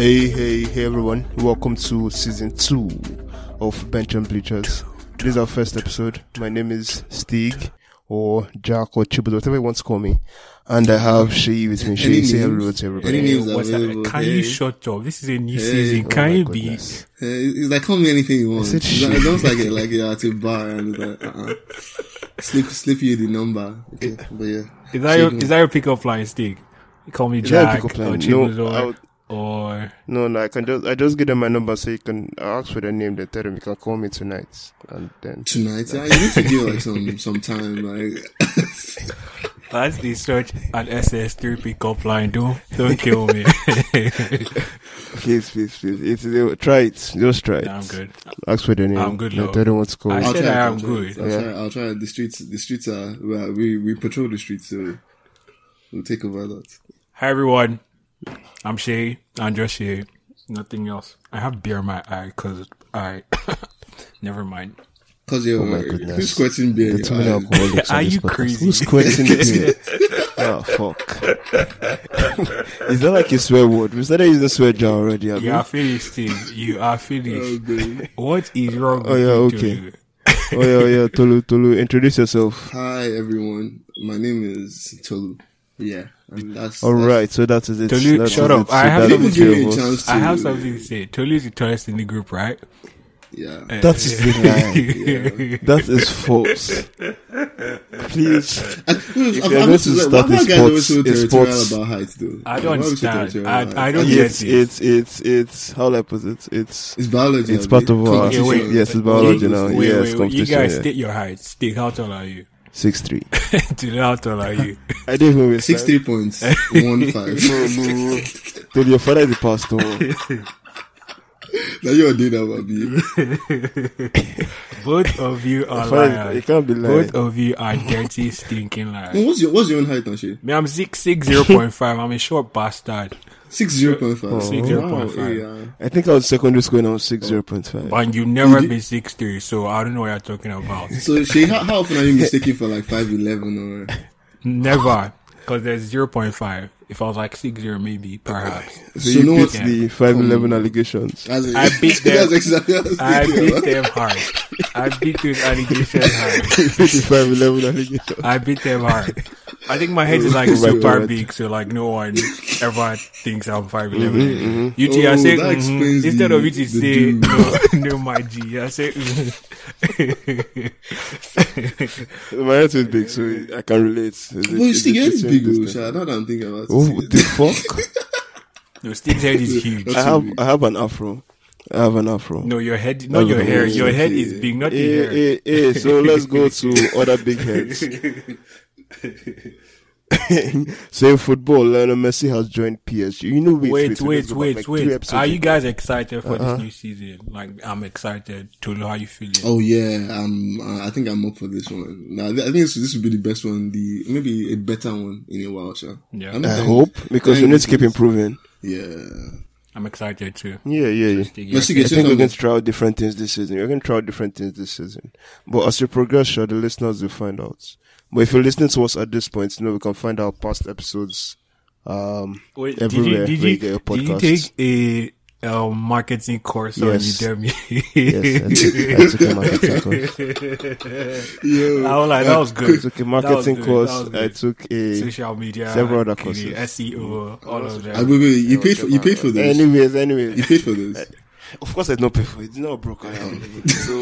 Hey, hey, hey everyone. Welcome to season two of Bench and Bleachers. This is our first episode. My name is Stig or Jack or Chibuzo, whatever you want to call me. And I have Shay with me. Shay, say hello to everybody. Any names What's that? Can Hey. you shut up? This is a new Hey. season. Oh Can my you be? goodness. Uh, it's like call me anything you want. said It's shit. like- like it, like you're at a bar and it's like, uh-uh. Slip, slip you the number. Okay, but yeah. Is that your, Shake is that your pickup line, Stig? You call me Is that a Jack pickup or line? No, Chibuzo I would- or No, no, I can just, I just give them my number so you can ask for their name, then tell them you can call me tonight. And then, Tonight, yeah, you need to give like some, some time, like, that's the search at SS3 pickup line. Don't don't kill me. please, please, please. It's, uh, try it. Just try it. I'm good. Ask for their name. I'm good, Then Lord. tell them what to call I said I am good. I'll Yeah. try, I'll try. The streets, the streets are, well, we, we patrol the streets, so we'll take over that. Hi everyone. I'm Shay. I'm Shay. Nothing else. I have beer in my eye because I. Never mind. Cause you're, Oh my goodness. who's squirting beer? in The too your many eyes? alcoholics on Are this you podcast. crazy? Who's squirting beer? oh, fuck. Is that like a swear word? We started using swear jar already, have You are finished, Steve. You are Oh, finished. baby. What is wrong Oh, with yeah, you okay. Oh, yeah, oh, yeah. Tolu, Tolu, introduce yourself. Hi everyone, my name is Tolu. Yeah, and that's All that's- right, so that is it. Tolu, That shut up. it. I So have that's give three a of us. chance to. I have something to say. Tolu is the tallest in the group, right? Yeah. Eh. That is the lie. That is false. Please. If you're going to start a why guys sports- always so a territorial about height, though? I don't are understand. I- I don't And get It's, it. it's, it's, it's, how do I put it? It's, It's biology. it's part of our, Okay, wait. yes, it's Wait, biology now. Wait, yes, wait, wait. You guys yeah. state your height. Stig, how tall are you? Six three. Tolu, how tall are you? I didn't even waste Six time. three points one five. Tolu, your father is the pastor. now you're doing that, Abi. Both of you are Father, you can't be lying. Both of you are dirty, stinking liars. What's your What's your own height, Anshe? Me, I'm six six zero point five. I'm a short bastard. Six zero point five. Six zero point five. Yeah. I think I was secondary school and I was six zero point five. And you never been six three, so I don't know what you're talking about. So, Shay, how, how often are you mistaken for like five eleven or? Never. Because there's zero point five. If I was like six zero, maybe, perhaps. So, So you no beat one- the five eleven allegations. As I beat them. That's exactly I was I thinking beat them hard. I beat those allegations hard. The five eleven allegations. I beat them hard. I think my head is like my super big, so like no one ever thinks I'm five eleven. You two, I Oh, say that mhm. instead the- of you to say no, no, my G, I say. My head is big, so I can relate. Is it- you is still it get this the big, same distance? Sha. Now that I'm thinking about it. Oh, the fuck! no, Steve's head is huge. I have I have an afro. I have an afro. No, your head, not your hair. Your head is big, not the Eh, hair. eh, eh, so let's go to other big heads. so in football, Lionel Messi has joined PSG. You know, wait, Wait, let's wait, wait, like wait. Are you guys excited for Uh-huh. this new season? Like, I'm excited. To know how you feeling. Oh yeah, um, uh, I think I'm up for this one. Now, I think this, this would be the best one, the maybe a better one in a while, Sha. Yeah. I'm I thinking- hope because we need to keep improving. Yeah. I'm excited too. Yeah, yeah, yeah. Stig, Messi you're- I think we're going to try out different things this season. We're going to try out different things this season. But as we progress, sure, the listeners will find out. But if you're listening to us at this point, you know, we can find our past episodes, um, Wait, did everywhere you, did where you, you get your did you take a um, marketing course Yes. on Udemy? yes, I took, I took a marketing course. Yo, I was like, that was I good. took a marketing good, course. I took a, Social media, Several other courses. SEO, all of I, that. wait, wait, you paid for you paid for this. anyways, anyways, You anyways. paid for this. Of course I did not pay for it. It's not broke around. so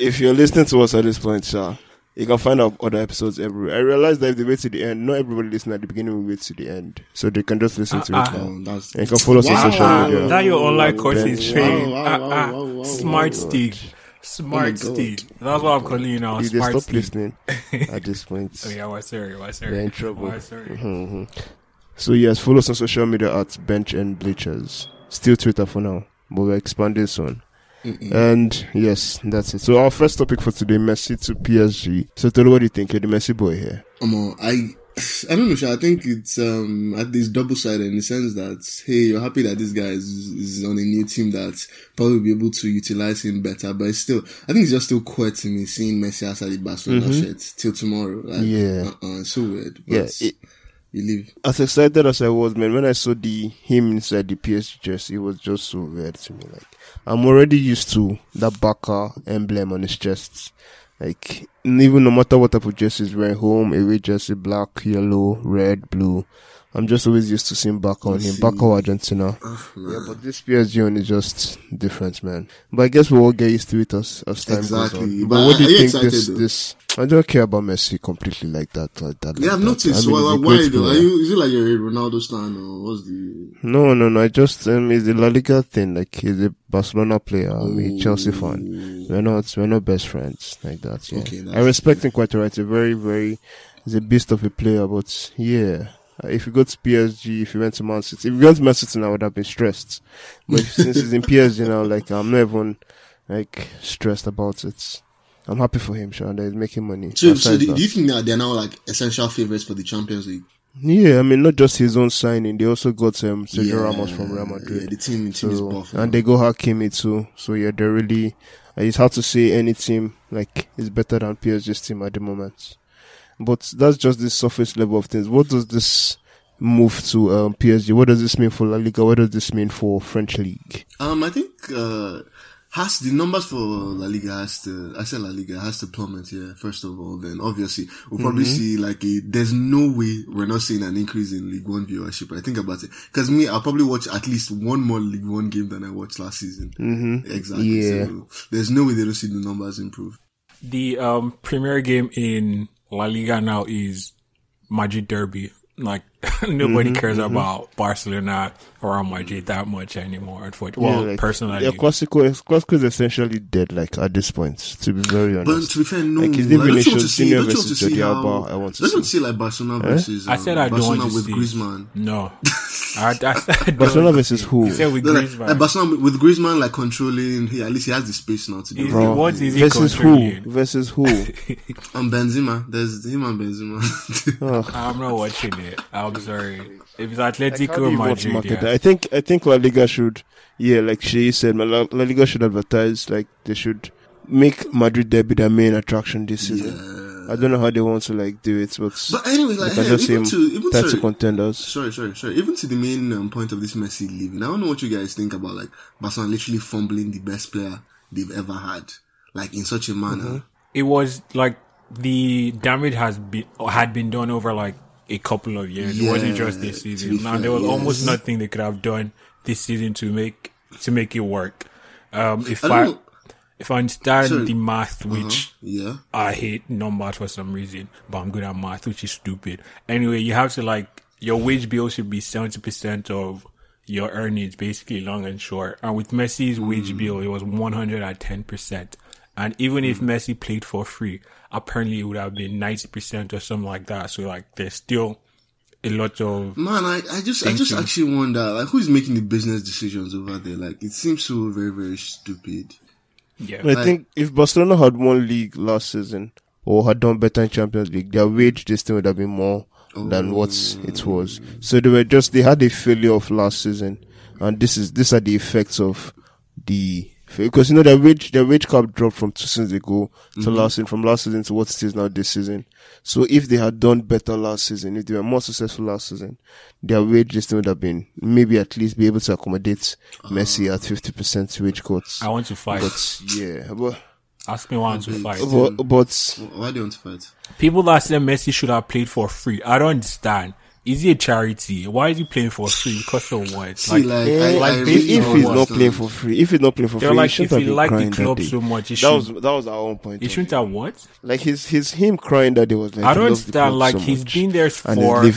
if you're listening to us at this point, sir, you can find out other episodes everywhere. I realize that if they wait to the end, not everybody listen at the beginning will wait to the end. So they can just listen to Ah, it ah. now. Oh, that's, And you can follow us on social Ah, media. that your online Wow, course bench. is trained. Wow, wow, Ah, ah, wow, wow, smart wow. Steve. Smart God. Steve. That's what I'm calling you now. You they Smart stop Steve. listening at this point. Oh yeah, why sorry, why sorry. They're in trouble. Why sorry. hmm So yes, follow us on social media at Bench and Bleachers. Still Twitter for now, but we're expanding soon. And yes, that's it. So our first topic for today, Messi to PSG. So tell me what do you think? You're the Messi boy here. Um, I, I don't know. I think it's um at least double sided in the sense that hey, you're happy that this guy is, is on a new team that probably will be able to utilize him better. But it's still, I think it's just still quite to me seeing Messi outside the Barcelona shirt till tomorrow. Like, Yeah. uh, uh, it's so weird. But Yeah, it- you leave. As excited as I was, man, when I saw the him inside the PSG jersey, it was just so weird to me. Like I'm already used to that Barca emblem on his chest. Like even no matter what type of jersey he's wearing, home, away jersey, black, yellow, red, blue. I'm just always used to seeing Barca on him. Barca Argentina. Oh, Yeah, but this PSG one is just different, man. But I guess we'll all get used to it as, as time Exactly. goes on. But But what do you you think this, though? this, I don't care about Messi completely like that, like that. Yeah, like I've that. noticed. I mean, why, he's a why though? Are you? Is it like you're a Ronaldo stan or what's the? No, no, no. I just um, it's a La Liga thing. Like he's a Barcelona player. I'm a Chelsea fan. We're not, we're not best friends like that. Yeah. Okay, I respect him quite alright. He's a very, very, he's a beast of a player. But yeah, if you go to PSG, if you went to Man City, if you went to Man City, I would have been stressed. But since he's in PSG now, like I'm not even like stressed about it. I'm happy for him, Sean. He's making money. So, so do, do you think that they're now like essential favorites for the Champions League? yeah, I mean, not just his own signing. They also got um, Sergio Yeah, Ramos from Real Madrid. Yeah, the team, the team is So, buff. and they go Hakimi too. So yeah, they're really. uh, It's hard to say any team like is better than PSG's team at the moment. But that's just the surface level of things. What does this move to um, PSG? What does this mean for La Liga? What does this mean for French league? Um, I think uh, has the numbers for La Liga has to. I said La Liga has to plummet. Yeah, first of all, then obviously we'll probably Mm-hmm. see like a. There's no way we're not seeing an increase in League One viewership. I think about it because me, I'll probably watch at least one more League One game than I watched last season. Mm-hmm. Exactly. Yeah. So there's no way they don't see the numbers improve. The um, premier game in La Liga now is Madrid Derby. Like nobody Mm-hmm, cares about Barcelona or Real Madrid that much anymore. Unfortunately, well, like, personally, yeah, Clasico, is- Clasico is essentially dead. Like at this point, to be very honest. But to be fair, no. Like, is like, don't you want to see? Don't you want to see how? I want to don't you want to see. see like Barcelona versus? I said um, I don't want Barcelona to with see. Griezmann. No, I, I, I Barcelona versus who? He said with No, Griezmann. like Barcelona with Griezmann like controlling. He at least he has the space now to do. Is it. Bro, what is he versus who? Versus who? And Benzema, there's him and Benzema. I'm not watching it. I'm sorry. If it's Like, how do Atletico you Madrid, market yeah. I think I think La Liga should, yeah, like she said, La, La Liga should advertise like they should make Madrid derby their main attraction this season. I don't know how they want to like do it, but, but anyway, they like can hey, just even to even title sorry, contenders. sorry, sorry, sorry. Even to the main um, point of this Messi leaving, I don't know what you guys think about like Barcelona literally fumbling the best player they've ever had, like in such a manner. Mm-hmm. it was like the damage has been had been done over like a couple of years. it wasn't just this season. Now there was yes. almost nothing they could have done this season to make to make it work. Um, if I I, if I understand Sorry. the math, uh-huh. which Yeah, I hate numbers for some reason, but I'm good at math, which is stupid. Anyway, you have to like your wage bill should be seventy percent of your earnings, basically long and short. And with Messi's wage hmm. bill, it was one hundred and ten percent. And even if hmm. Messi played for free, apparently it would have been ninety percent or something like that. So like, there's still a lot of man. I, I just I just actually wonder like who's making the business decisions over there. Like it seems so very very stupid. yeah. I think if Barcelona had won league last season or had done better in Champions League, their wage this thing would have been more than what it was. So they were just they had a failure of last season, and this is these are the effects of the because you know their wage their wage cap dropped from two seasons ago to mm-hmm. last season from last season to what it is now this season. So if they had done better last season, if they were more successful last season, their wage this thing would have been maybe at least be able to accommodate ah. Messi at fifty percent wage cuts. I want to fight. But yeah, but Ask me why I want to fight. but, but Why do you want to fight? People that say Messi should have played for free, I don't understand. Is he a charity? Why is he playing for free? Because of what? See, like, I, like, I if- really if, if he's not playing for free, if he's not playing for They're free, like, he if shouldn't he have been like the club so much, that was that was our own point. he shouldn't have what? like his his him crying that he was like I don't loves understand. like so he's much. been there for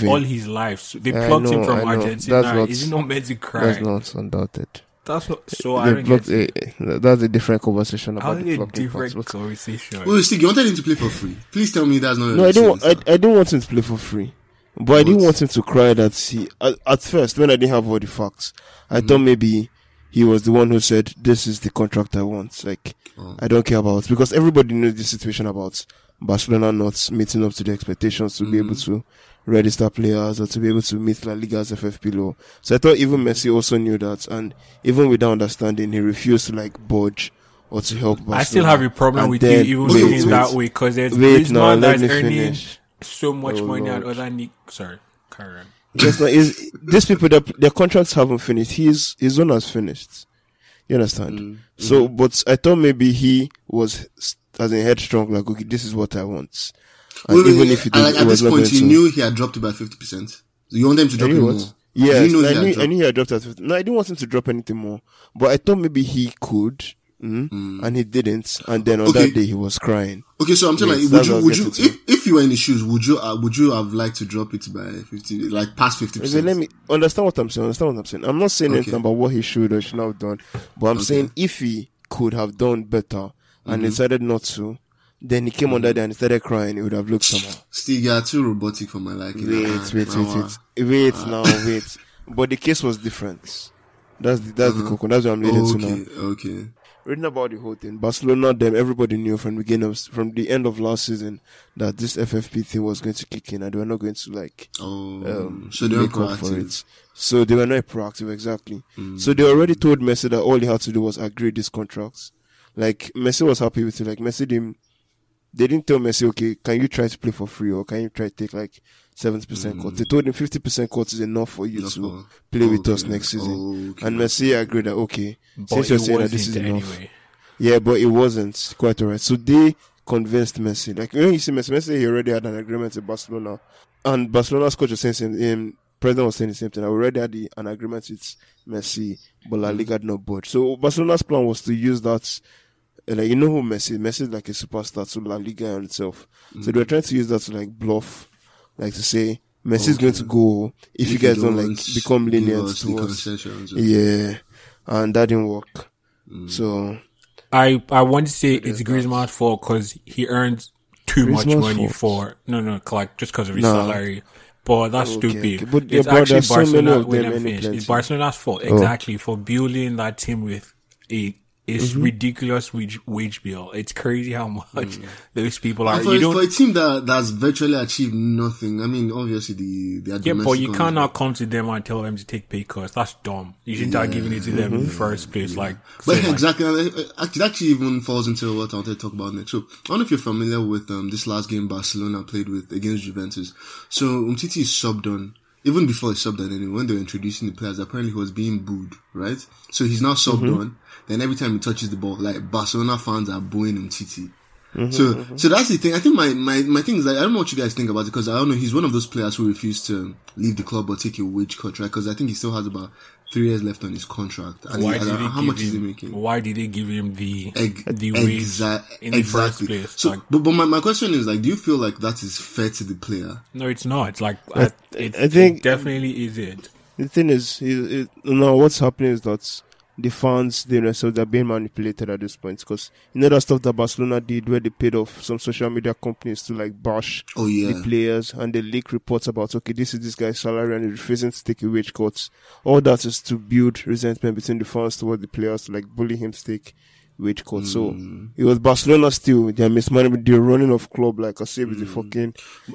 all his life. So they I plucked him know, from Argentina. That's not- Is he not meant to cry? That's not undoubted. That's not. So I don't blocked get. it. a, that's a different conversation How about is the it a blocking different parts. But- conversation? Wait, Steve, you wanted him to play for free. Please tell me that's not. No, I didn't. Want, I, serious. I didn't want him to play for free, but I didn't want him to cry that he. At, at first, when I didn't have all the facts, I Mm-hmm. thought maybe he was the one who said, "This is the contract I want." Like, Oh. I don't care about because everybody knows the situation about Barcelona not meeting up to the expectations to be able Mm-hmm. to register players or to be able to meet La Liga's FFP law. So I thought even Messi also knew that, and even without understanding, he refused to like budge or to help. Barcelona. I still have a problem And with you even Wait, thinking wait, that way because there's Wait, now Griezmann let that's me earning finish. So much Oh, money and other Nick. Sorry. Karen. Yes, no, is these people their, their contracts haven't finished. His his own has finished. You understand? Mm, So, but I thought maybe he was s- as in headstrong, like okay, this is what I want. And Wait, wait, even wait, if he and did, like, at this point, going you to. knew he had dropped it by fifty percent. You want them to drop knew it more? Yes, you I, knew, I knew he had dropped at 50. No, I didn't want him to drop anything more, but I thought maybe he could, mm, and he didn't. And then on Okay. that day, he was crying. Okay, so I'm saying Yes, like, would you, would you, if, if you were in the shoes, would you, uh, would you have liked to drop it by fifty, like past fifty Okay, percent? let me understand what I'm saying. Understand what I'm saying. I'm not saying anything about what he should or should not have done, but I'm saying if he could have done better Mm-hmm. and decided not to, then he came on that day and started crying, He would have looked somehow. Still, you are too robotic for my liking. Wait, Ah, wait, now, wait, ah. wait, wait now, wait. But the case was different. That's the, that's the cocoa. That's what I'm leading to now. Uh-huh. Okay, okay. Reading about the whole thing, Barcelona, them, everybody knew from the beginning of, from the end of last season that this FFP thing was going to kick in and they were not going to like Oh, um, so they were make up for proactive. it. So they were not proactive, exactly. Mm. So they already told Messi that all he had to do was agree these contracts. Like Messi was happy with it. Like Messi didn't, they didn't tell Messi, okay, can you try to play for free or can you try to take like seventy percent cut? They told him fifty percent cut is enough for you Mm. Enough to for- play with okay. us next season. Okay. And Messi agreed that okay, But since you're saying that this is enough. anyway. Yeah, but it wasn't quite alright. So they convinced Messi. Like when you see Messi, Messi he already had an agreement with Barcelona, and Barcelona's coach was saying same. Um, president was saying the same thing. I already had the, an agreement with Messi, but La Liga had not budged. So Barcelona's plan was to use that. uh, Like you know who Messi? Messi is like a superstar to La Liga on itself. So they were trying to use that to like bluff, like to say Messi is going to go if, you guys don't like don't become give lenient us to us. Yeah, and that didn't work. So I I want to say it's Griezmann's fault because he earned too much money fault. for no no like just because of his No. salary. But that's Okay, stupid. okay. But, it's actually there's so many Barcelona. of Wait, them let me and finish. It's Barcelona's fault Oh. exactly for building that team with a it's Mm-hmm. ridiculous wage, wage bill. It's crazy how much Mm. those people are. For, You don't a team that that's virtually achieved nothing, I mean, obviously the the Yeah, but you domestic cannot come to them and tell them to take pay cuts. That's dumb. You shouldn't have given it to them in the first place. Like, But say, like, exactly, and it it actually even falls into what I wanted to talk about next. So I don't know if you're familiar with um, this last game Barcelona played with against Juventus. So Umtiti is subbed on. Even before he subbed on, anyway, when they were introducing the players, apparently he was being booed, right? So he's now subbed Mm-hmm. on. Then every time he touches the ball, like Barcelona fans are booing Umtiti. Mm-hmm, So, so that's the thing. I think my, my, my thing is like, I don't know what you guys think about it because I don't know. He's one of those players who refused to leave the club or take a wage cut, right? Because I think he still has about three years left on his contract. And why he- did don't they how give much him, is he making? Why did they give him the Ex- the wage exa- in the first place? So, like, but, but my, my question is like, do you feel like that is fair to the player? no, it's not. It's like I, it, I think- it definitely isn't. The thing is, is, is no, what's happening is that the fans, they themselves, are being manipulated at this point because you know that stuff that Barcelona did where they paid off some social media companies to like bash Oh yeah. the players and they leak reports about okay, this is this guy's salary and he's refusing to take a wage cut. All that is to build resentment between the fans towards the players to like bully him to take wage cut. So Mm. it was Barcelona still they're mismanaging they're running off club like I say with the fucking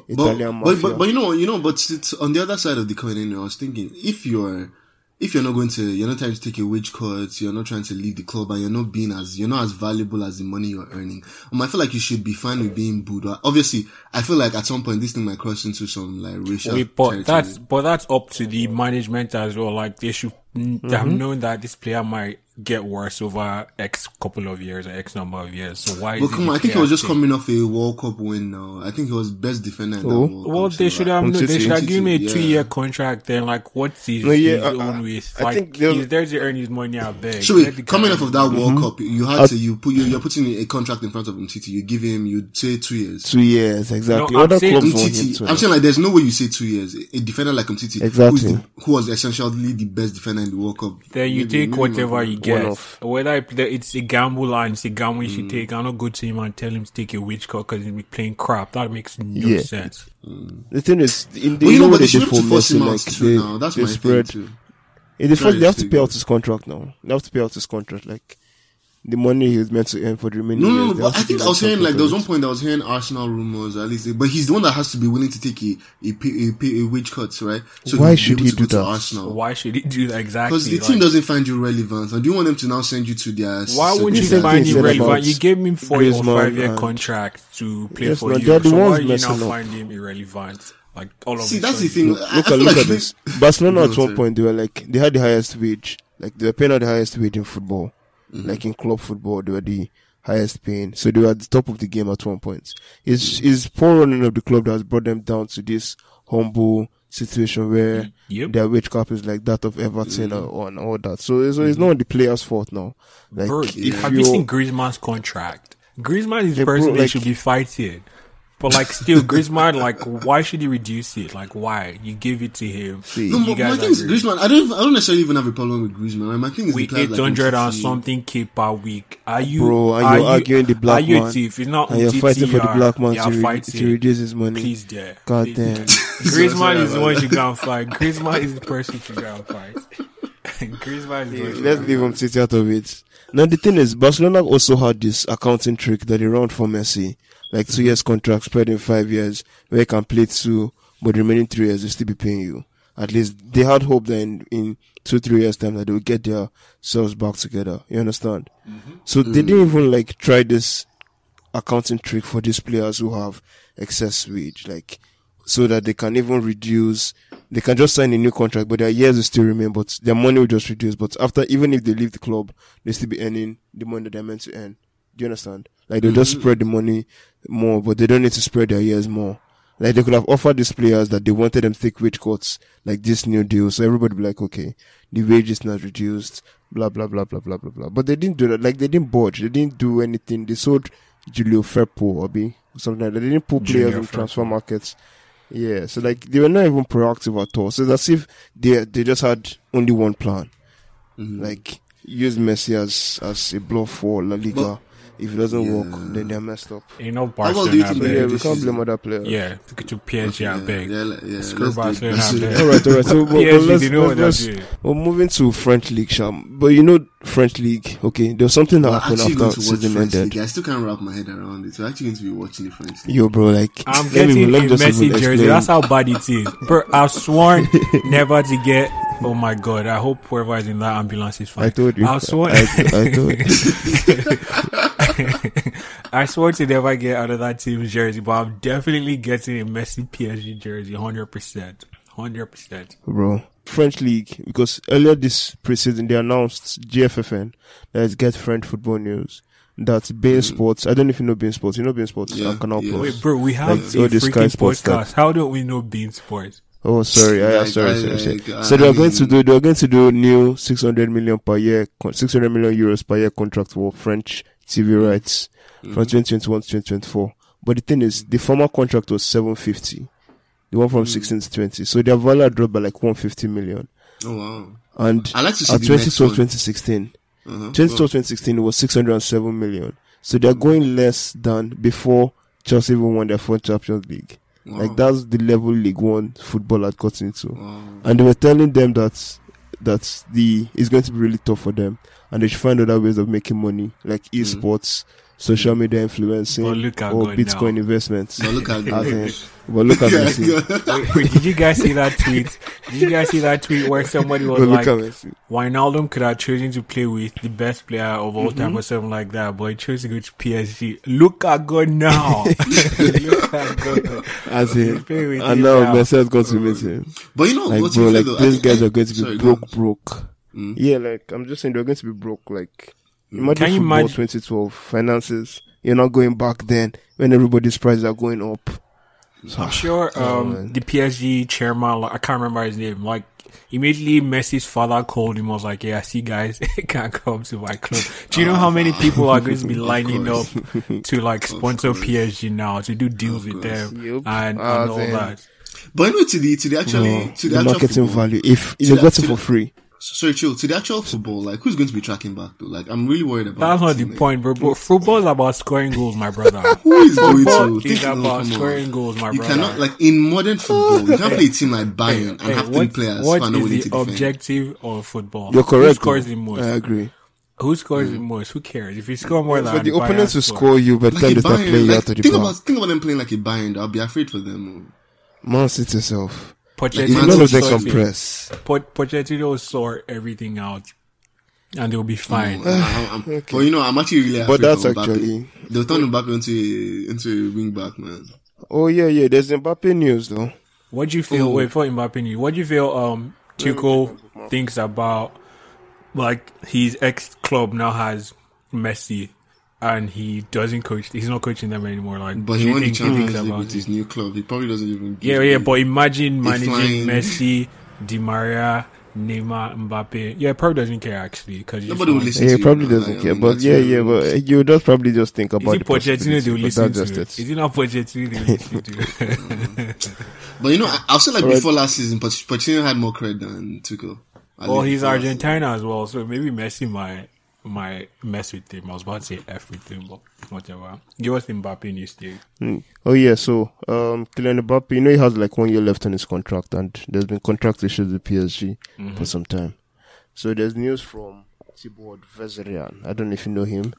Italian Mm. but, mafia. but, but you know, you know, but it's on the other side of the coin. I was thinking if you're if you're not going to, you're not trying to take a wage cut, you're not trying to leave the club, and you're not being as you're not as valuable as the money you're earning. Um, I feel like you should be fine with being booed. Obviously, I feel like at some point this thing might cross into some like racial. Wait, but territory. that's but that's up to the management as well. Like they should mm, they have known that this player might get worse over X couple of years or X number of years. So why? But is come on, I think he was just thing? coming off a World Cup win now. I think he was best defender Oh. World Well, Cup. they so, should like- have no, they should have given him a Umtiti, two year contract. Then, like, what's his, No, yeah, his I- own I- with? I Like, think they'll- he's there to earn his money. I beg. So Let the wait, coming off of that World Mm-hmm. Cup, you had to you put you, you're putting a contract in front of Umtiti. You give him, you say two years. two years exactly. No, I'm Other saying clubs want him I'm saying like there's no way you say two years. A defender like Umtiti, Exactly. who's the, who was essentially the best defender in the World Cup. Then you Maybe- take maybe whatever not. You get. off. Whether I play, it's a gamble and it's a gamble you Mm. should take. I'm not go to him and tell him to take a witch cut because he's playing crap. That makes no Yeah. sense. The thing is, in the, But you know what what? They they did should for force Messi, him like too they, now. That's they my spread. thing too. In the first, they have to pay out his contract now. They have to pay out his contract, like the money he was meant to earn for the remaining No, no, years. no. But I think I was him hearing like something there was one point I was hearing Arsenal rumors at least, but he's the one that has to be willing to take a a, pay, a, pay, a wage cut, right? So Why he'll should able he do that? Arsenal. Why should he do that exactly? Because the Like, team doesn't find you relevant, and do you want them to now send you to their? Why wouldn't you This is find the him thing relevant? You gave him four or five year contract to play Yes, for man, you. they're the so why ones you now messing up. find him irrelevant? Like all of See, that's the thing. Look, I- at feel look like at this. Barcelona at one point they were like they had the highest wage. Like they were paying out the highest wage in football. Mm-hmm. Like in club football, they were the highest paying. So they were at the top of the game at one point. It's mm-hmm. it's poor running of the club that has brought them down to this humble situation where Yep. their wage cap is like that of Everton mm-hmm. or, and all that. So, so it's mm-hmm. not the players' fault now. Like Bro, if have you seen Griezmann's contract? Griezmann is the person they should be fighting. But like still, Griezmann, like why should he reduce it? Like why? You give it to him. See, No, you but my guys thing is agree. Griezmann. I don't. I don't necessarily even have a problem with Griezmann. Like, my thing is the with players like hundred and something k per week. Are you, Bro, are you're you arguing the black are you man, a thief? It's not and you're fighting for the black man you're to, re- fighting. to reduce his money. Please, there. God Please, damn. there. Griezmann is the one you gotta fight. Griezmann is the person you gotta fight. Griezmann is the one you Let's leave him City out of it. Now the thing is, Barcelona also had this accounting trick that they ran for Messi, like two years contract spread in five years, where you can play two, but the remaining three years they still be paying you. At least they had hope that in, in two three years time that they will get their selves back together. You understand? Mm-hmm. So they didn't even like try this accounting trick for these players who have excess wage, like so that they can even reduce. They can just sign a new contract, but their years will still remain, but their money will just reduce. But after, even if they leave the club, they still be earning the money that they're meant to earn. Do you understand? Like they'll just spread the money more, but they don't need to spread their years more. Like they could have offered these players that they wanted them to take wage cuts, like this new deal. So everybody be like, okay, the wage is not reduced, blah, blah, blah, blah, blah, blah, blah. But they didn't do that. Like they didn't budge. They didn't do anything. They sold Junior Firpo, Obi, something like that. They didn't put Junior players in Firpo. transfer markets. Yeah. So like they were not even proactive at all. So it's as if they, they just had only one plan. Mm-hmm. Like use Messi as, as a bluff for La Liga. But- if it doesn't Yeah. work, then they're messed up. You know, about do you Barcelona. think But Yeah, yeah, we can't blame other players. Yeah, to PSG, I beg. Yeah, like- yeah, Screw Barcelona, let's I do- beg. All right, all right. So, but, but PSG, let's, know let's, they're let's, we're moving to French league, Sham. But you know, French league. Okay, there was something that We're happened actually going after to watch season French ended. League. I still can't wrap my head around it. We're actually going to be watching the French League. Yo, bro, like I'm let getting me, a let me just Messi jersey. That's how bad it is. Bro, I've sworn never to get. Oh my god! I hope whoever is in that ambulance is fine. I told you. I've sworn. I, I told you. I swore to never get out of that team's jersey, but I'm definitely getting a Messi PSG jersey, hundred percent, hundred percent. bro. French league because earlier this preseason they announced GFFN that is Get French Football News that Bein mm. Sports. I don't know if you know Bein Sports. You know Bein Sports Yeah, and Canal yeah. Plus. Wait, bro, we have Like, a all the Sky freaking Sports podcast. How don't we know Bean Sports? Oh, sorry. I, Like, sorry, I- sorry, sorry. like, So they are going to do. They are going to do new 600 million per year, 600 million euros per year contract for French TV rights Mm-hmm. from 2021 to 2024. But the thing is, the former contract was 750. The one from Mm. 16 to 20. So their value dropped by like 150 million. Oh wow! And I like to see at the next 2012, 2016, Uh-huh. 2012, 2016, it was 607 million. So they're going less than before Chelsea even won their fourth Champions League. Wow. Like that's the level League One football had got into. Wow. And they were telling them that that the it's going to be really tough for them, and they should find other ways of making money, like mm. esports, social media influencing, But look at or Bitcoin now. investments. But look at As in- that. but look at Messi. Wait, wait, did you guys see that tweet? Did you guys see that tweet where somebody was But like, at Messi. Wijnaldum could have chosen to play with the best player of all Mm-hmm. time or something like that, but he chose to go to PSG. Look at God now. Look at God. As in, Play with and him now now. Messi has got to meet him. But you know Like what's bro, like though? These think- guys I- are going to be sorry, broke, on. broke. Mm. Yeah, like I'm just saying they're going to be broke. Like imagine Can you football imagine- 2012 finances. You're not going back then when everybody's prices are going up. I'm sure Oh, um, man. the PSG chairman, like, I can't remember his name, like immediately Messi's father called him. I was like, "Yeah, see, guys, can't come to my club." Do you know how many people are going to be lining up to like sponsor. PSG now to do deals with them Yup. and, Ah, and all that? But anyway, to the to the actually No, to the, the actual marketing football, value. If To they the- got it for the- free, Sorry, chill. To the actual football, like who's going to be tracking back though? Like I'm really worried about. That's not the like, point, bro. But football is about scoring goals, my brother. Who is going to is think- no, about scoring goals, my You brother. cannot like in modern football. You can't play a team like Bayern and Hey, have three what, players what who are not is willing the to defend. objective of football? you're correct. Who scores though. the most? I agree. Who scores the mm. most? Who cares? If you score more than But the opponents will score- score you by the Like time a they start Bayern, playing you like, out of the think about think about them playing like a Bayern. I'll be afraid for them. Oh. Man sit itself. Pochettino Man None of them will sort it. press. Po- Pochettino will sort everything out, and they'll be fine. I'm, I'm, But you know, I'm actually really afraid But that's for Mbappe. actually. They'll turn Mbappe into a, into a wing back, man. Oh yeah, yeah. There's Mbappe news though. What do you feel? Ooh. Wait, for Mbappe, you, what do you feel? Um, Tuchel thinks about like his ex club now has Messi, and he doesn't coach. He's not coaching them anymore. Like, But do he you won the think Champions League about with his new club. He probably doesn't even. Yeah, yeah, a- but imagine managing flying- Messi, Di Maria, Neymar, Mbappe. Yeah, probably doesn't care actually because Nobody will listen Yeah, to he probably man. doesn't Like, care. But yeah, yeah, but you just probably just think Is about it the Pochettino they possibility, will but listen that's to? just Is it. it not Pochettino they will listen to? But you know, I- I'll say like Alright. before last season, Poch- Pochettino had more credit than Tuchel. I well, he's before last season. Argentina as well, so maybe Messi might might mess with him. I was about to say F with him, but whatever. Give us Mbappe news, Steve. Mm. Oh yeah, so um, Kylian Mbappe, you know he has like one year left on his contract, and there's been contract issues with PSG Mm-hmm. for some time. So there's news from Thibaut Vezerian. I don't know if you know him,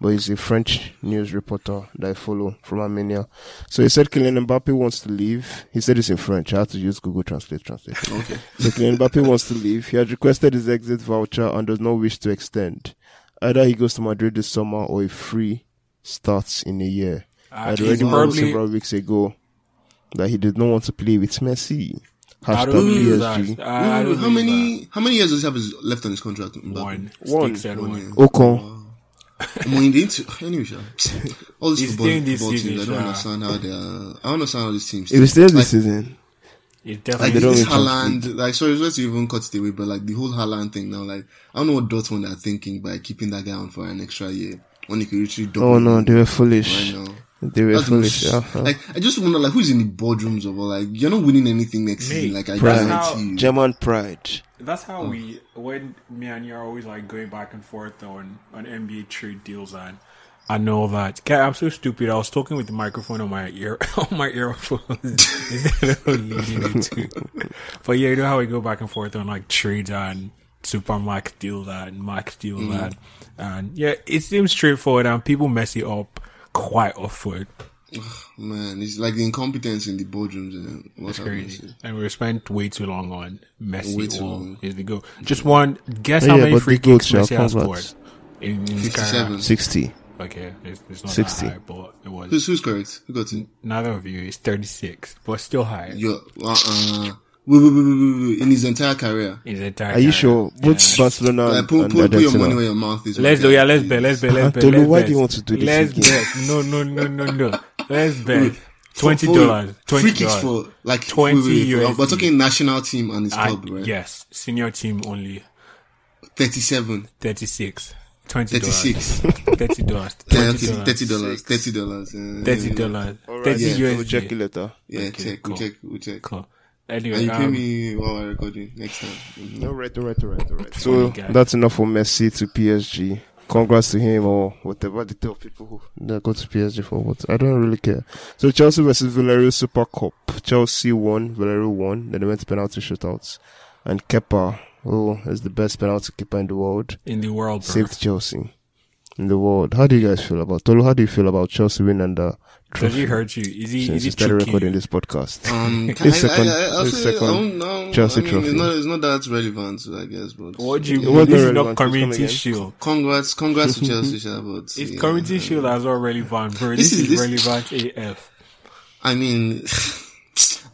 but he's a French news reporter that I follow from Armenia. So he said Kylian Mbappe wants to leave. He said it's in French. I had to use Google Translate. Translate. Okay. So Kylian Mbappe wants to leave. He has requested his exit voucher and does not wish to extend. Either he goes to Madrid this summer or a free starts in a year. Uh, I'd already warned probably- several weeks ago that he did not want to play with Messi. I Hashtag don't PSG. I, I don't Ooh, how believe many how many years does he have his, left on his contract? that. One. One. One one. Ocon. I'm on the inter- anyway, sha. all these He's football, this football season, teams. I don't sha. understand how they are. I don't understand how these teams. If he stays like, this season, It's like definitely they don't this win Haaland, like sorry, sorry to even cut it away, but like the whole Haaland thing now, like I don't know what Dortmund are thinking by keeping that guy on for an extra year when he could literally double. oh no, they were right foolish. now. They were That's foolish. most- uh-huh. Like I just wonder, like who's in the boardrooms of all like you're not winning anything next Me. season. Like I Pride. guarantee you. German pride. That's how we when me and you are always like going back and forth on on NBA trade deals and I know that. God, I'm so stupid. I was talking with the microphone on my ear on my earphones instead of leading it to. But yeah, you know how we go back and forth on like trades and supermax deal that and max deal Mm. that, and yeah, it seems straightforward and people mess it up quite often. Man, it's like the incompetence in the boardrooms and what's happening. Crazy. And we spent way too long on Messi. Way too or long. Is the goal? Just one. Guess Oh, how yeah, many but free kicks Messi Shaq, has congrats. Scored in, in his career? 57. 60. Okay, it's, it's not 60. that high, but it was. Who's who's correct? Who got it? Neither of you is 36, but still high. Yo, uh, uh, wait, wait, wait, wait, wait, in his entire career. His entire Are you career. sure? Both Barcelona Like, and, put, and put, put your money where your mouth is. Let's do guy. yeah. Let's bet. Let's bet. Let's bet. Tolu, let's why do you want to do this Let's again? bet. No, no, no, no, no. Let's bet. For- Twenty for dollars. Free Twenty kicks for like 20 wait, wait, wait, We're talking national team and his I- club, right? Yes, senior team only. Thirty-seven. Thirty-six. Twenty dollars. 36. Thirty dollars. Yeah, Twenty okay, dollars. thirty dollars. Thirty dollars. Thirty yeah. dollars. Thirty yeah, USD. we'll check it later. Yeah, Okay, check. cool. We check. We check. Cool. And Anyway, you pay um, me while we're recording next time. Mhm. Alright, alright, alright, alright. So Funny that's enough for Messi to PSG. Congrats to him or whatever they tell people who they go to PSG for what. I don't really care. So Chelsea versus Villarreal Super Cup. Chelsea won, Villarreal won. Then they went to penalty shootouts. And Kepa, who is the best penalty keeper in the world, in the world, bro. saved Chelsea in the world. How do you guys feel about Tolu? How do you feel about Chelsea winning the Does he trophy hurt you? Is he? since Is you he started choking recording you? this podcast? Um, His second- I, I, I'll his second I don't know. Chelsea I mean, trophy. It's not, it's not that relevant, I guess, but What do you? It was this not is not relevant. Please community again. shield. congrats, congrats to Chelsea, sha, but It's yeah. community shield as well relevant, bro. This This, is- is, this- relevant AF. I mean,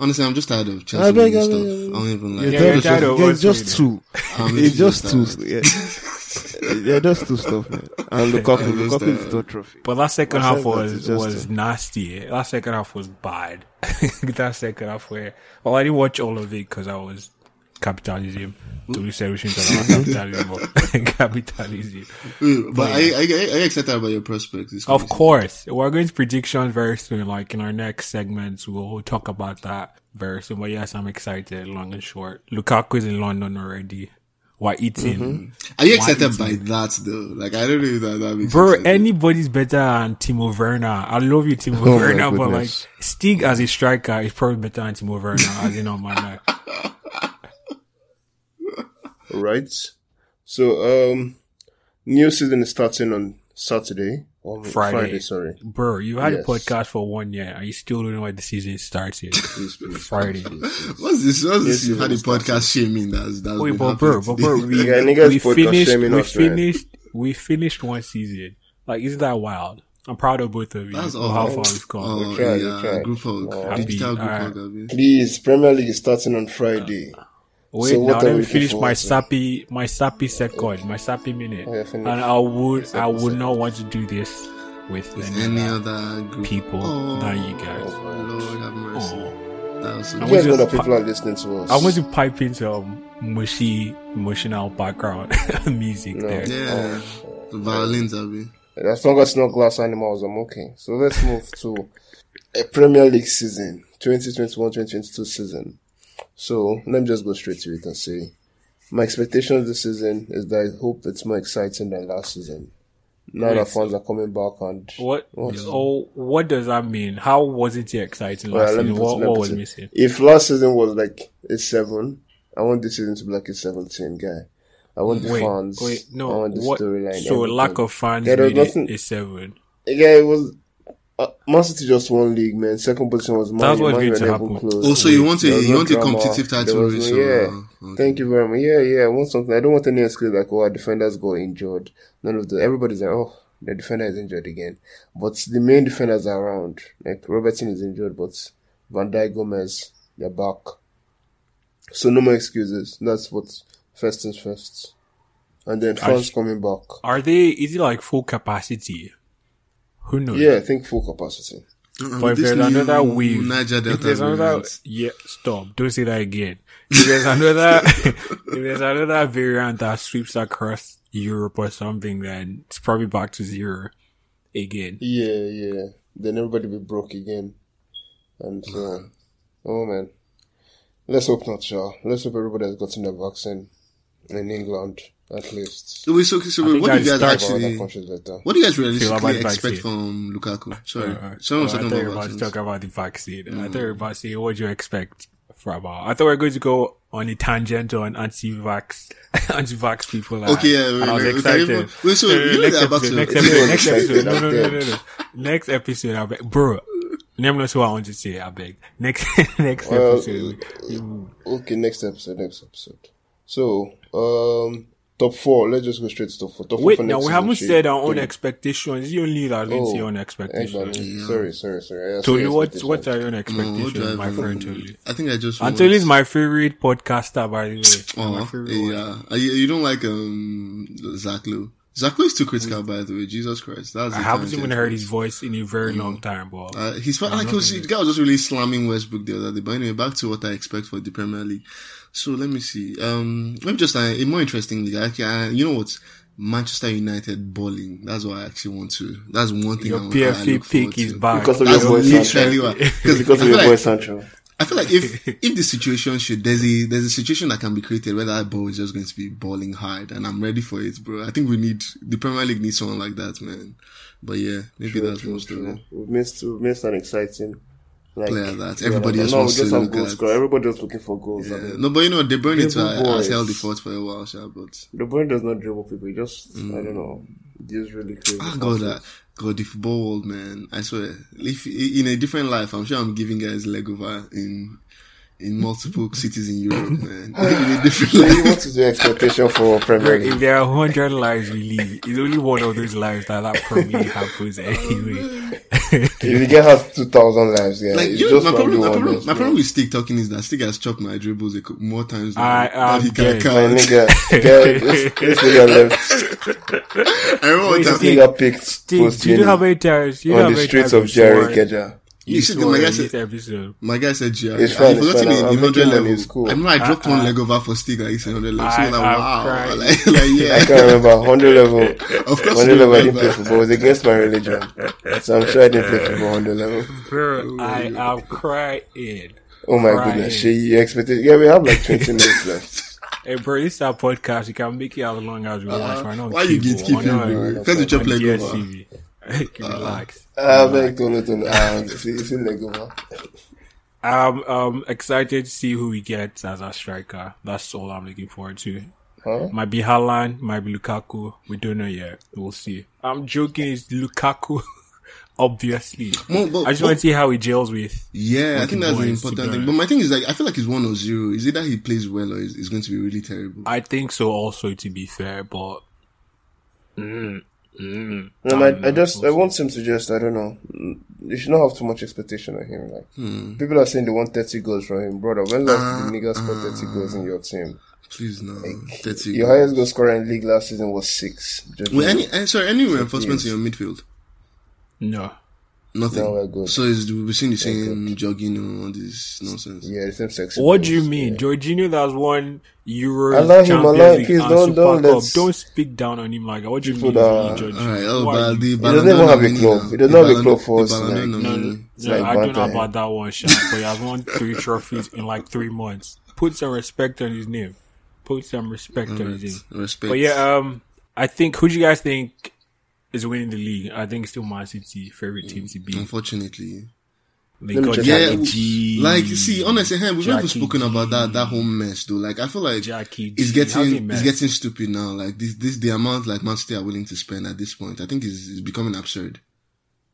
honestly, I'm just tired of I Chelsea beg, I stuff. I don't even like. Yeah, Yeah, you're tired just, of yeah, us just two. It's just two. tired. Yeah. yeah, just two stuff, man. And Lukaku, I'm just, Lukaku is the trophy. But that second half was was nasty. eh? That second half was bad. that second half where well, I didn't watch all of it because I was capitalism. We shouldn't talk about capitalism, but capitalism. Wait, But are you, are, you, are you excited about your prospects? Of course, we're going to predictions very soon. Like in our next segments, we'll talk about that very soon. But yes, I'm excited. Long and short, Lukaku is in London already. We're eating, season? Are you excited by that though? Like I don't know if that, that makes bro. sense. Anybody's better than Timo Werner. I love you, Timo Oh Werner, but like. Stig as a striker is probably better than Timo Werner. as in on my life. Right. So, um, new season is starting on Saturday. Or Friday. Friday, sorry. Bro, you had Yes. a podcast for one year Are you still don't why the season starts yet. Please, please, Friday. What's this? What's this? You had a podcast shaming that's that's Wait, been but bro, but bro, we, Yeah, we finished, we us, man. finished, we finished one season. Like, isn't that wild? I'm proud of both of you. That's for all. how far we've come. Oh, tried, we yeah, tried. group hug, Oh. digital group Happy, hug. Please, Premier League is starting on Friday. Wait, So now let me finish my to? sappy, my sappy second, my sappy minute, Oh, yeah, and I would, I would second. not want to do this with any, Any other other group people Oh, than you guys. Oh, Lord have mercy. Oh. That was so I You know that people pa- are listening to us. I want to pipe in some mushy, emotional background music No. there. Yeah, oh. the violins, Abi. As long as it's not glass animals, I'm okay. So let's move to a Premier League season, 2021-2022 season. So let me just go straight to it and say, my expectation of this season is that I hope it's more exciting than last season. Now that fans are coming back and What? What? Oh, what does that mean? How was it exciting last me season? put- What, what was missing? If last season was like a seven, I want this season to be like a seventeen guy. I want the Wait, fans. wait, no, I want the What? storyline. So everything. lack of fans made it nothing- a seven. Yeah, it was. Uh, Man City just won league, man. Second position was Man That's what's going to happen. close. Also, you want a you no want a competitive title was no- race. so, yeah. uh, okay. Thank you very much. Yeah, yeah. I want something. I don't want any excuse like, oh, our defenders got injured. None of the. Everybody's like, oh, the defender is injured again. But the main defenders are around. Like Robertson is injured, but Van Dijk, Gomez, they're back. So no more excuses. That's what first things first. And then France sh- coming back. Are they? Is it like full capacity? Who knows? Yeah, I think full capacity. Uh, But if this there's another wave, Niger if Delta there's another, yeah, stop. Don't say that again. If there's another, if there's another variant that sweeps across Europe or something, then it's probably back to zero again. Yeah, yeah. Then everybody be broke again. And so, oh man. Let's hope not, Shaw. Let's hope everybody has gotten the vaccine in England, at least. So, wait, so, so wait, what do you guys actually? countries like that. What do you guys realistically expect vaccine. from Lukaku? Sorry, Uh, someone was oh, I talking thought you about were about to talk about the vaccine. I thought you were about to say, what do you expect from uh, I thought we were going to go on a tangent on anti-vax, anti-vax people. uh, Okay, yeah, and wait, I was wait, excited. okay, wait, so No, no, you know next episode, next episode, next episode. No, no, no, no, no, no. Next episode, I beg, bro. Name not what I want to say. I beg. Next, next Well, episode. Okay, next episode, next episode. So, um, top four. Let's just go straight to top four. Top Wait, four for now we haven't season, said our own Tony. expectations. You only that didn't Oh, say own expectations. man. Sorry, sorry, sorry. I Tony, what what are your own No, what do expectations, I my friend Tony? I think I just. Antony is my favorite podcaster, by the way. my Oh, favorite one. yeah. Uh, You, you don't like um Zach Lowe. Zach Lowe is too critical, by the way. Jesus Christ, that's. I haven't even heard his voice in a very long time, but Uh, he's felt like he was, the guy was just really slamming Westbrook the other day. But anyway, back to what I expect for the Premier League. So let me see. Um, me just uh, a more interesting league. Actually, uh, you know what? Manchester United bowling. That's what I actually want to. That's one thing. your I, want- I PFA look forward pick is to. back. Because of That's your boy literally Sancho. Because Because of your boy like, Sancho. I feel like if if the situation should there's a there's a situation that can be created where that ball is just going to be balling hard, and I'm ready for it, bro. I think we need the Premier League needs someone like that, man. But yeah, maybe True, that's true, most of true. it. We've missed, we've missed an exciting like, Player that yeah, everybody like, just no, wants to look goal at. scorer. Everybody just looking for goals. I mean, No, but you know, De Bruyne has held the fort for a while, sha, but De Bruyne does not dribble people. He just, I don't mm. know, he's really crazy. ah, God, that God, football world, man. I swear, if in a different life, I'm sure I'm giving guys leg over in in multiple cities in Europe, man. in a different So life. what is your expectation for Premier If League? there are hundred lives we live, it's only one of those lives that that probably happens oh, anyway. If you get half two thousand lives, yeah, Like it's you know, just my problem, my problem, my problem with Stig talking is that Stig has chopped my dribbles a cou- more times than, I than am he can dead. My count. nigga, get, this, this nigga left. I remember one Wait, time. This Stig- nigga picked Steve, post do you know how many times? You know how on the streets of you Jerry swore- Keja. You You see, swore my guy in said- this episode. My guy said yeah, It's I fine, it's forgot fine. him in I'm the 100 making level. money, it's cool. I remember I dropped one I- leg over for Stig like 100 level. So I- like, I'm wow. crying. Like, like, I can't remember. 100 level. Of course 100 you level, I didn't remember. play football. It was against my religion. So I'm sure I didn't play football 100 level. Bro, I am crying. Oh my Crying. goodness. She, you expected, yeah, we have like 20 minutes left. Hey, bro, this is our podcast. You can make it as long as we want. We're not Uh-huh. Why you people. gatekeeping, We're not- bro? First you chop on leg over. DSTV. Relax. Beg, don't, don't, it's it's in leg over. I'm um excited to see who we get as our striker. That's all I'm looking forward to. Huh? Might be Haaland, might be Lukaku. We don't know yet. We'll see. I'm joking. It's Lukaku, obviously. Well, but- I just but- want to see how he gels with. Yeah, I think that's the important thing. But my thing is like, I feel like it's one or zero. Is either he plays well or it's, it's going to be really terrible. I think so. Also, to be fair, but mm, Mm. And I, I just I want him to just I don't know. You should not have too much expectation of him. Like Hmm. people are saying they want thirty goals from him, brother. When last did the nigga score thirty goals in your team? Please no. Thirty. Your highest goal scorer in league last season was six. Just Wait, any, eh, sorry, any reinforcements in your midfield? No. Nothing. No, we're good. So is we've seen the same jogging and all this nonsense. yeah, the same sex. What do you mean? Jorginho that was one Euro Allow him, Champions allow him. League Please don't- Super don't let's- Don't speak down on him like that. What do you mean? People he's That... Jorginho? All right, oh, but the He doesn't even have a club. now. He doesn't have a club for us, Ballon like- No, no, like I don't know about that one, Sha, but he has won three trophies in like three months. Put some respect on his name. Put some respect on his name. Respect. But yeah, um, I think who do you guys think is winning the league? I think it's still Man City, favorite team to beat. Unfortunately. They got Yeah, G. like you see, honestly, hey, we've never spoken about that that whole mess, though. Like I feel like Jackie it's G. Getting it's getting stupid now. Like this this the amount like Man City are willing to spend at this point. I think is is becoming absurd.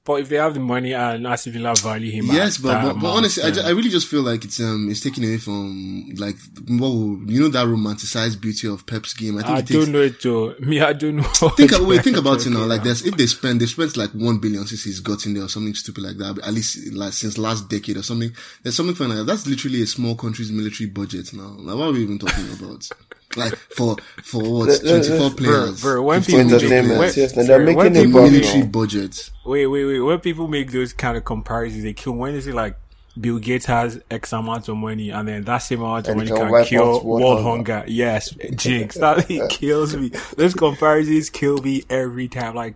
But if they have the money and Aston Villa value him, Yes, but but, but honestly, I, then- ju- I really just feel like it's um it's taken away from like well you know that romanticized beauty of Pep's game. I think I takes, don't know it too. Me, I don't know. think about wait, think about it now. Like there's if they spend they spent like one billion since he's got in there or something stupid like that. At least like since last decade or something. There's something funny like that. That's literally a small country's military budget now. Like what are we even talking about? like for for what Let- let- 24 players, bro, when 15 people- entertainment. When- yes, and they're when making it people back make- military now. budget. Wait, wait, wait. When people make those kind of comparisons, they kill. When is it like Bill Gates has X amount of money, and then that same amount of And money can can, wipe kill out world world hunger. hunger? Yes, jinx. That it kills me. Those comparisons kill me every time. Like,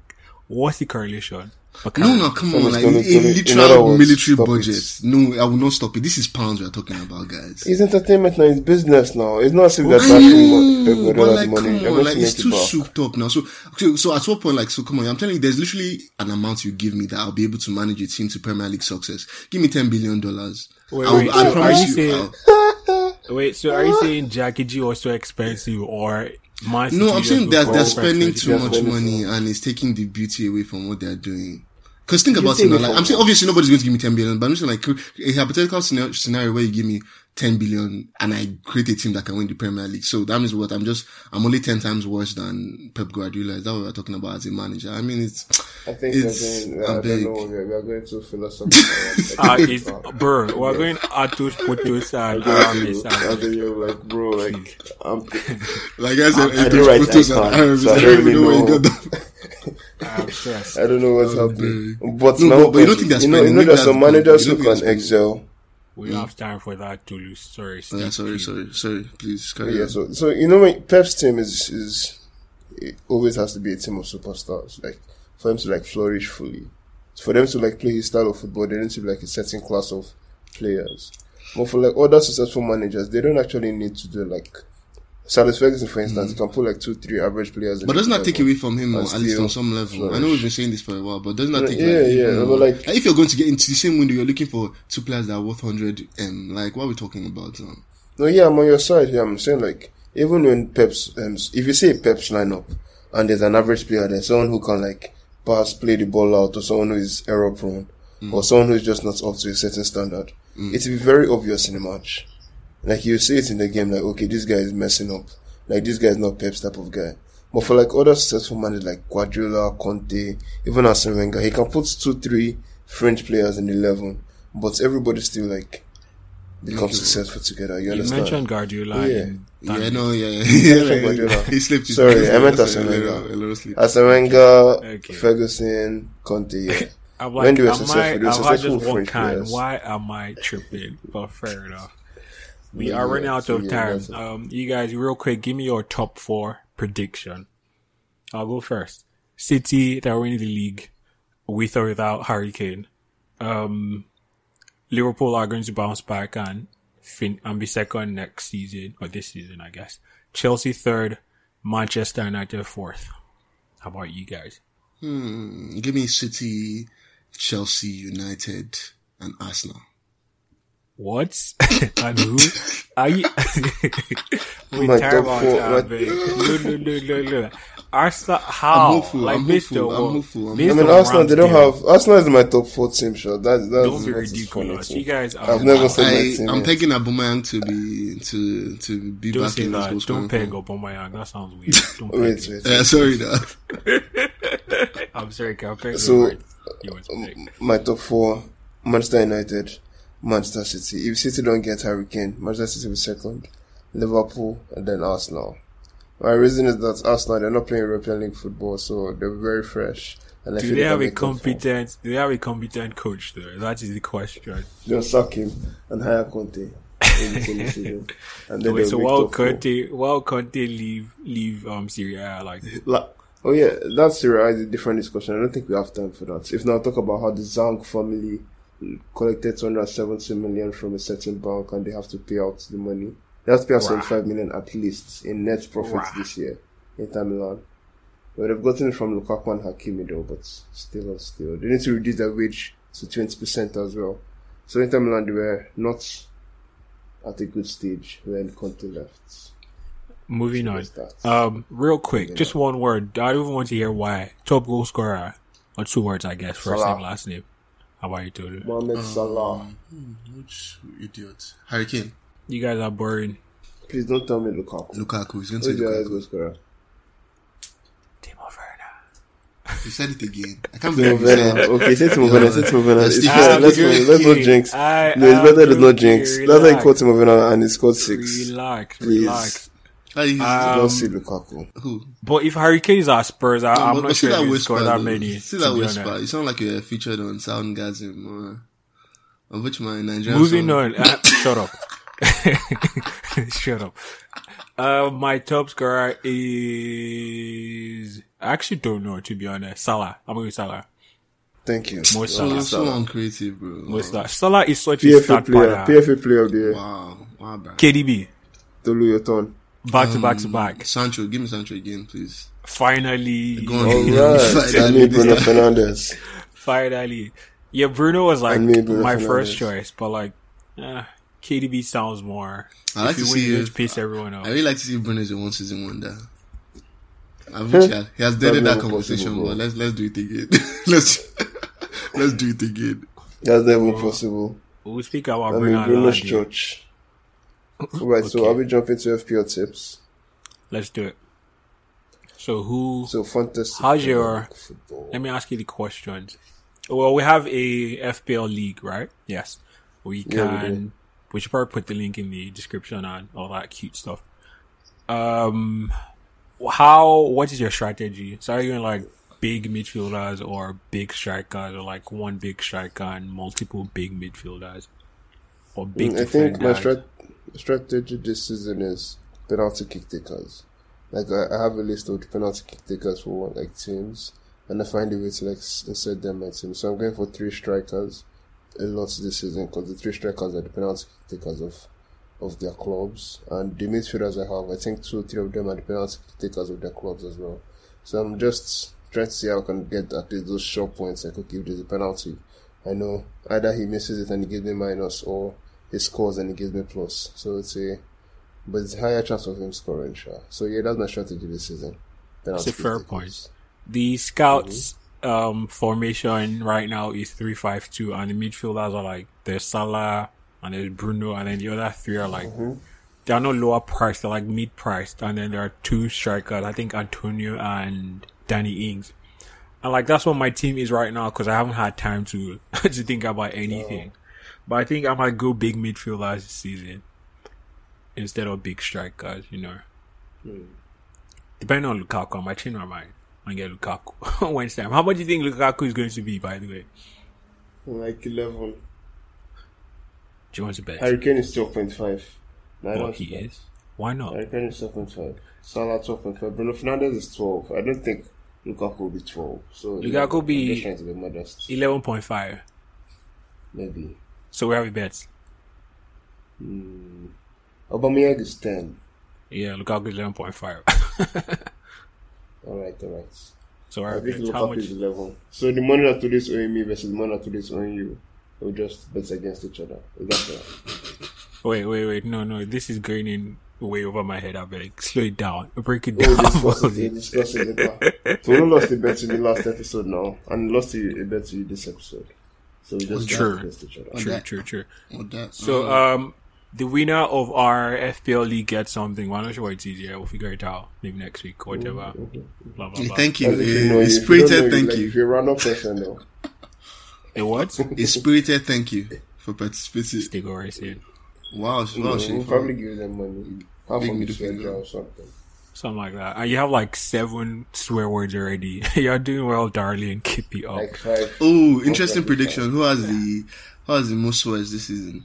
what's the correlation? Okay. No, no, come on, Someone's like gonna- a literal words, military stop budget. it. No, I will not stop it. This is pounds we are talking about, guys. It's entertainment now. It's business now. It's not as if they're I know, but like, money. come on, like it's too back. souped up now. So, okay, so at what point, like, so come on, I'm telling you, there's literally an amount you give me that I'll be able to manage a team to Premier League success. Give me ten billion dollars. Wait, I, will- wait, I so are promise you you. saying- I'll- Wait, so are you saying Jackie G was so expensive, or Man no, I'm saying go that they're spending too much spending money and it's taking the beauty away from what they're doing. Because think about it now. away Like, I'm saying obviously nobody's going to give me 10 billion, but I'm just saying like a hypothetical scenario, scenario where you give me 10 billion and I create a team that can win the Premier League. So that means what? I'm just, I'm only 10 times worse than Pep Guardiola. Is that what we're talking about as a manager? I mean, it's, I think it's, we're going, I I'm don't know, we're, we're going to philosophical. Ah, it's, bro, we're going Athos, Porthos, and Aramis. I and- think you're like, bro, like, I'm, like I said, I it do was write photos and icon, Arabs. so I I don't don't even really know where you got that. I'm stressed. I don't know what's Oh, happening. But, No, my but- but you don't think is, that's you know, you know, there's that's some the managers You who can excel. We don't have time for that to lose. Sorry, uh, yeah, Steve. sorry, sorry, sorry. Please carry Yeah, on. so so you know, Pep's team is is it always has to be a team of superstars. Like for them to like flourish fully, for them to like play his style of football, they need to be like a certain class of players. But for like other successful managers, they don't actually need to do like. Salis Ferguson, for instance, he can put like two, three average players. Mm. But doesn't that take away from him, or at least on some level? I know we've been saying this for a while, but doesn't that take Yeah, like, yeah, but like- if you're going to get into the same window, you're looking for two players that are worth hundred m. Like, what are we talking about? Um, No, yeah, I'm on your side here. I'm saying like even when Pep's, um, if you say Pep's lineup and there's an average player there, someone who can like pass, play the ball out, or someone who is error prone, or someone who is just not up to a certain standard, it will be very obvious in the match. Like you see it in the game, like okay, this guy is messing up. Like this guy is not Pep's type of guy. But for like other successful managers like Guardiola, Conte, even Arsene Wenger, he can put two, three French players in eleven, but everybody still like becomes successful together. You You understand? mentioned Guardiola. Yeah. yeah, no, yeah, yeah, yeah, yeah, Guardiola. he slipped. his- Sorry, I meant slipped- Arsene Wenger. a little slip. Arsene Wenger, Okay. Ferguson, Conte. Yeah. I'm When like, they were am successful, I, they were am I successful French players. Why am I tripping? But fair enough. We are running out of time. Um, you guys, real quick, give me your top four prediction. I'll go first. City, they're winning the league with or without Harry Kane. Um, Liverpool are going to bounce back and fin- and be second next season or this season, I guess. Chelsea third, Manchester United fourth. How about you guys? Hmm, give me City, Chelsea, United, and Arsenal. What? and who? Are you? we My terrible top at four- that, my- babe. Look, look, look, look, look. Arsenal, I'm how? hopeful, like, I'm based hopeful, on I'm what- hopeful, I'm based I mean, on Arsenal, they don't have, Arsenal is my top four team, sure. That's, that's, Don't be ridiculous. You guys are. I've never said my I, team. I'm yet. pegging Aubameyang to be to to be Don't back say in this goal that. scoring Don't peg form. up on my young. That sounds weird. Don't peg Wait, him. wait. Uh, yeah, sorry, that. I'm sorry, can I pick So. You want to pick? My top four: Manchester United, Manchester City. If City don't get Harry Kane, Manchester City will second, Liverpool, and then Arsenal. My reason is that Arsenal they're not playing European League football, so they're very fresh. And Do they have a make top four. competent? Do they have a competent coach though? That is the question. They'll sack him and hire Conte. And then Wait, so while four. Conte, while Conte leave leave um Serie A, like oh yeah, that's Serie A is a different discussion. I don't think we have time for that. If not, talk about how the Zhang family collected 270 million from a certain bank and they have to pay out the money. They have to pay out Right. 75 million at least in net profits Right. this year in Milan. But they've gotten it from Lukaku and Hakimi though, but still, still. They need to reduce their wage to 20% as well. So Inter Milan, they were not at a good stage when Conte left. moving on. There's that. Um, real quick, just one word. I don't even want to hear why. Top goal scorer, or two words, I guess. First Salah. name, last name. How about you, Toto? Mohamed Salah. Hmm, Which idiot? Harry Kane. You guys are boring. Please don't tell me Lukaku. Lukaku. He's going to Who's say your highest Lukaku. goal scorer? Timo Werner. You said it again. I can't Timo believe you said Werner. Okay, say Timo Werner. Say Timo Werner. Yeah, It's Steve- fine. Let's not, joking. let's not jinx. I No, it's better there's not joking. jinx. That's why you Relax. call Timo Werner and he scored six. Relax, Please. relax. He's- Um, Don't see Lukaku. who? But if Harry Kane is at Spurs, I, No, I'm but- not but see sure that if he whisper, scored that many. See that whisper. honest. You sound like you're featured on Soundgasm. Uh, on which my Nigerian Moving song. on. Uh, shut up. shut up. Uh, my top scorer is. I actually don't know, to be honest. Salah. I'm going with Salah. Thank you. More So, Salah. so uncreative, bro. More Salah. Salah is such a PFA stat player. padder. PFA player of the year. Wow. Wow, bro. KDB. Tolu, your turn. Back to back to back. Sancho, give me Sancho again, please. Finally. Go on. Alright. I mean Bruno Fernandes. Finally. Yeah, Bruno was like I mean Bruno my Fernandes. first choice, but like, eh, KDB sounds more. I like if to see you if- just piss everyone off. I really like to see if Bruno is a one season wonder. I wish he, had, he has deaded that conversation, possible, but let's let's do it again. let's let's do it again. That's never possible. We'll speak about I mean, Bruno Bruno's Aladi. church. Right, so Okay. I'll be jumping to FPL tips. Let's do it. So who? So, fantastic. How's your- football? Let me ask you the questions. Well, we have a FPL league, right? Yes. We Yeah, we can. we, should probably put the link in the description and all that cute stuff. Um, how? What is your strategy? So are you going like big midfielders or big strikers, or like one big striker and multiple big midfielders, or big Mm, I think my defenders? Strat- strategy this season is penalty kick takers. Like I, I have a list of penalty kick takers for like teams, and I find a way to like insert them in my team. So I'm going for three strikers a lot this season because the three strikers are the penalty kick takers of of their clubs, and the midfielders I have, I think two or three of them are the penalty kick takers of their clubs as well. So I'm just trying to see how I can get at least those short points. Like okay, if there's a penalty, I know either he misses it and he gives me minus, or he scores and he gives me plus. So it's a, but it's a higher chance of him scoring, sure. So yeah, that's my strategy this season. Penalty a fair point. The scouts um formation right now is three five two and the midfielders are like there's Salah and there's Bruno and then the other three are like they are not lower priced, they're like mid priced and then there are two strikers, I think Antonio and Danny Ings. And like that's what my team is right now because I haven't had time to to think about anything. But I think I might go big midfielders this season instead of big strikers, you know. Hmm. Depending on Lukaku, I might change my mind and get Lukaku Wednesday. How much do you think Lukaku is going to be, by the way? Like eleven. Do you want to bet? Harry Kane is twelve point five. Well, he is. Why not? Harry Kane is twelve point five. Salah twelve point five. Bruno Fernandes is twelve. I don't think Lukaku will be twelve. So Lukaku I'm be- just trying to be 11.5. Maybe. So we have a bet. Hmm. Aubameyang is ten. Yeah, Lukaku is 11.5. All right, all right. so we have bet. How much? is eleven. So the money that today's owing me versus the money that today's owing you, we'll just bet against each other. Is that fair? Wait, wait, wait. No, no. This is going in way over my head. I better slow it down. Break it We'll down. discuss it. We'll discuss it later. So we lost a bet in the last episode now, and lost a bet to you this episode. So we just True. bet against each other. true, true, true. So, uh, um, the winner of our FPL league gets something. Well, I'm not sure what it's easier. We'll figure it out maybe next week or whatever. blah blah blah. Thank you. As if you know, A if you don't spirited thank like, you. If you're a random person, though. A what? A spirited thank you for participating. They go right here. Wow, wow, We'll probably give them money. Half Big of middle it went finger. or something. Something like that. And you have like seven swear words already. You're doing well, darling. Keep it up. Like five. Oh, interesting prediction. Who has the who has the most swears this season?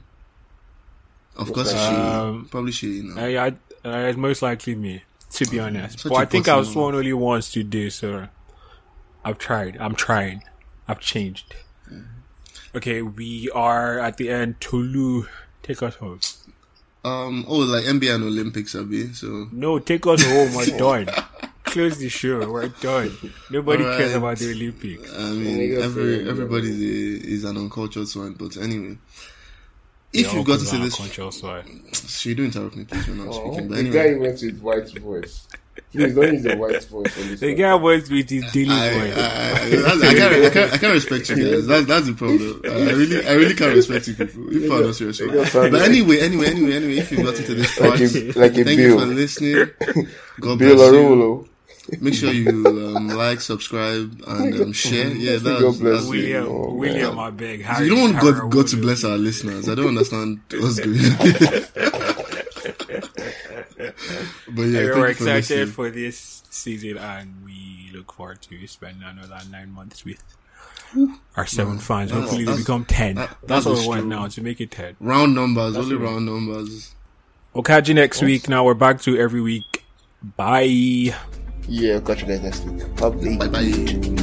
Of course, it's Um, Shay. Probably Shay. No. Uh, yeah, uh, it's most likely me, to be honest. Such but a I think I was sworn only once today, so I've tried. I'm trying. I've changed. Okay, we are at the end. Tolu, take us home. Um. Oh, like NBA and Olympics, Abi. So No, take us home. We're done. Close the show. We're done. Nobody All cares about the Olympics. I mean, every everybody is, is an uncultured swine. But anyway, if you've got to I'm this, conscious, so I- she do interrupt me, please, when I'm Oh, speaking. But the anyway, guy went with white voice. Please don't use the white voice on this. The guy was with his daily I, I, voice. I, I, can't, I, can't, I can't respect you guys. That's, that's the problem. I really, I really can't respect you people. You people are not serious. They just sound But like- anyway, anyway, anyway, anyway, if you've gotten to this part, like a, like a thank you for bill. listening. God Bill bless you. Arulo. Make sure you um, like, subscribe, and um, share. Yeah, God that's, bless that's you. William, Oh, William, man. I beg. You don't want Harry God, God to bless our listeners. I don't understand what's going on. But yeah, we're you for excited for this season and we look forward to spending another nine months with our seven fans. That's- Hopefully they become ten. that- that's that's what we want now to make it ten. Round numbers, only round numbers. We'll catch you next week. Now we're back to every week. Bye. Yeah, catch you guys next week. Bye bye.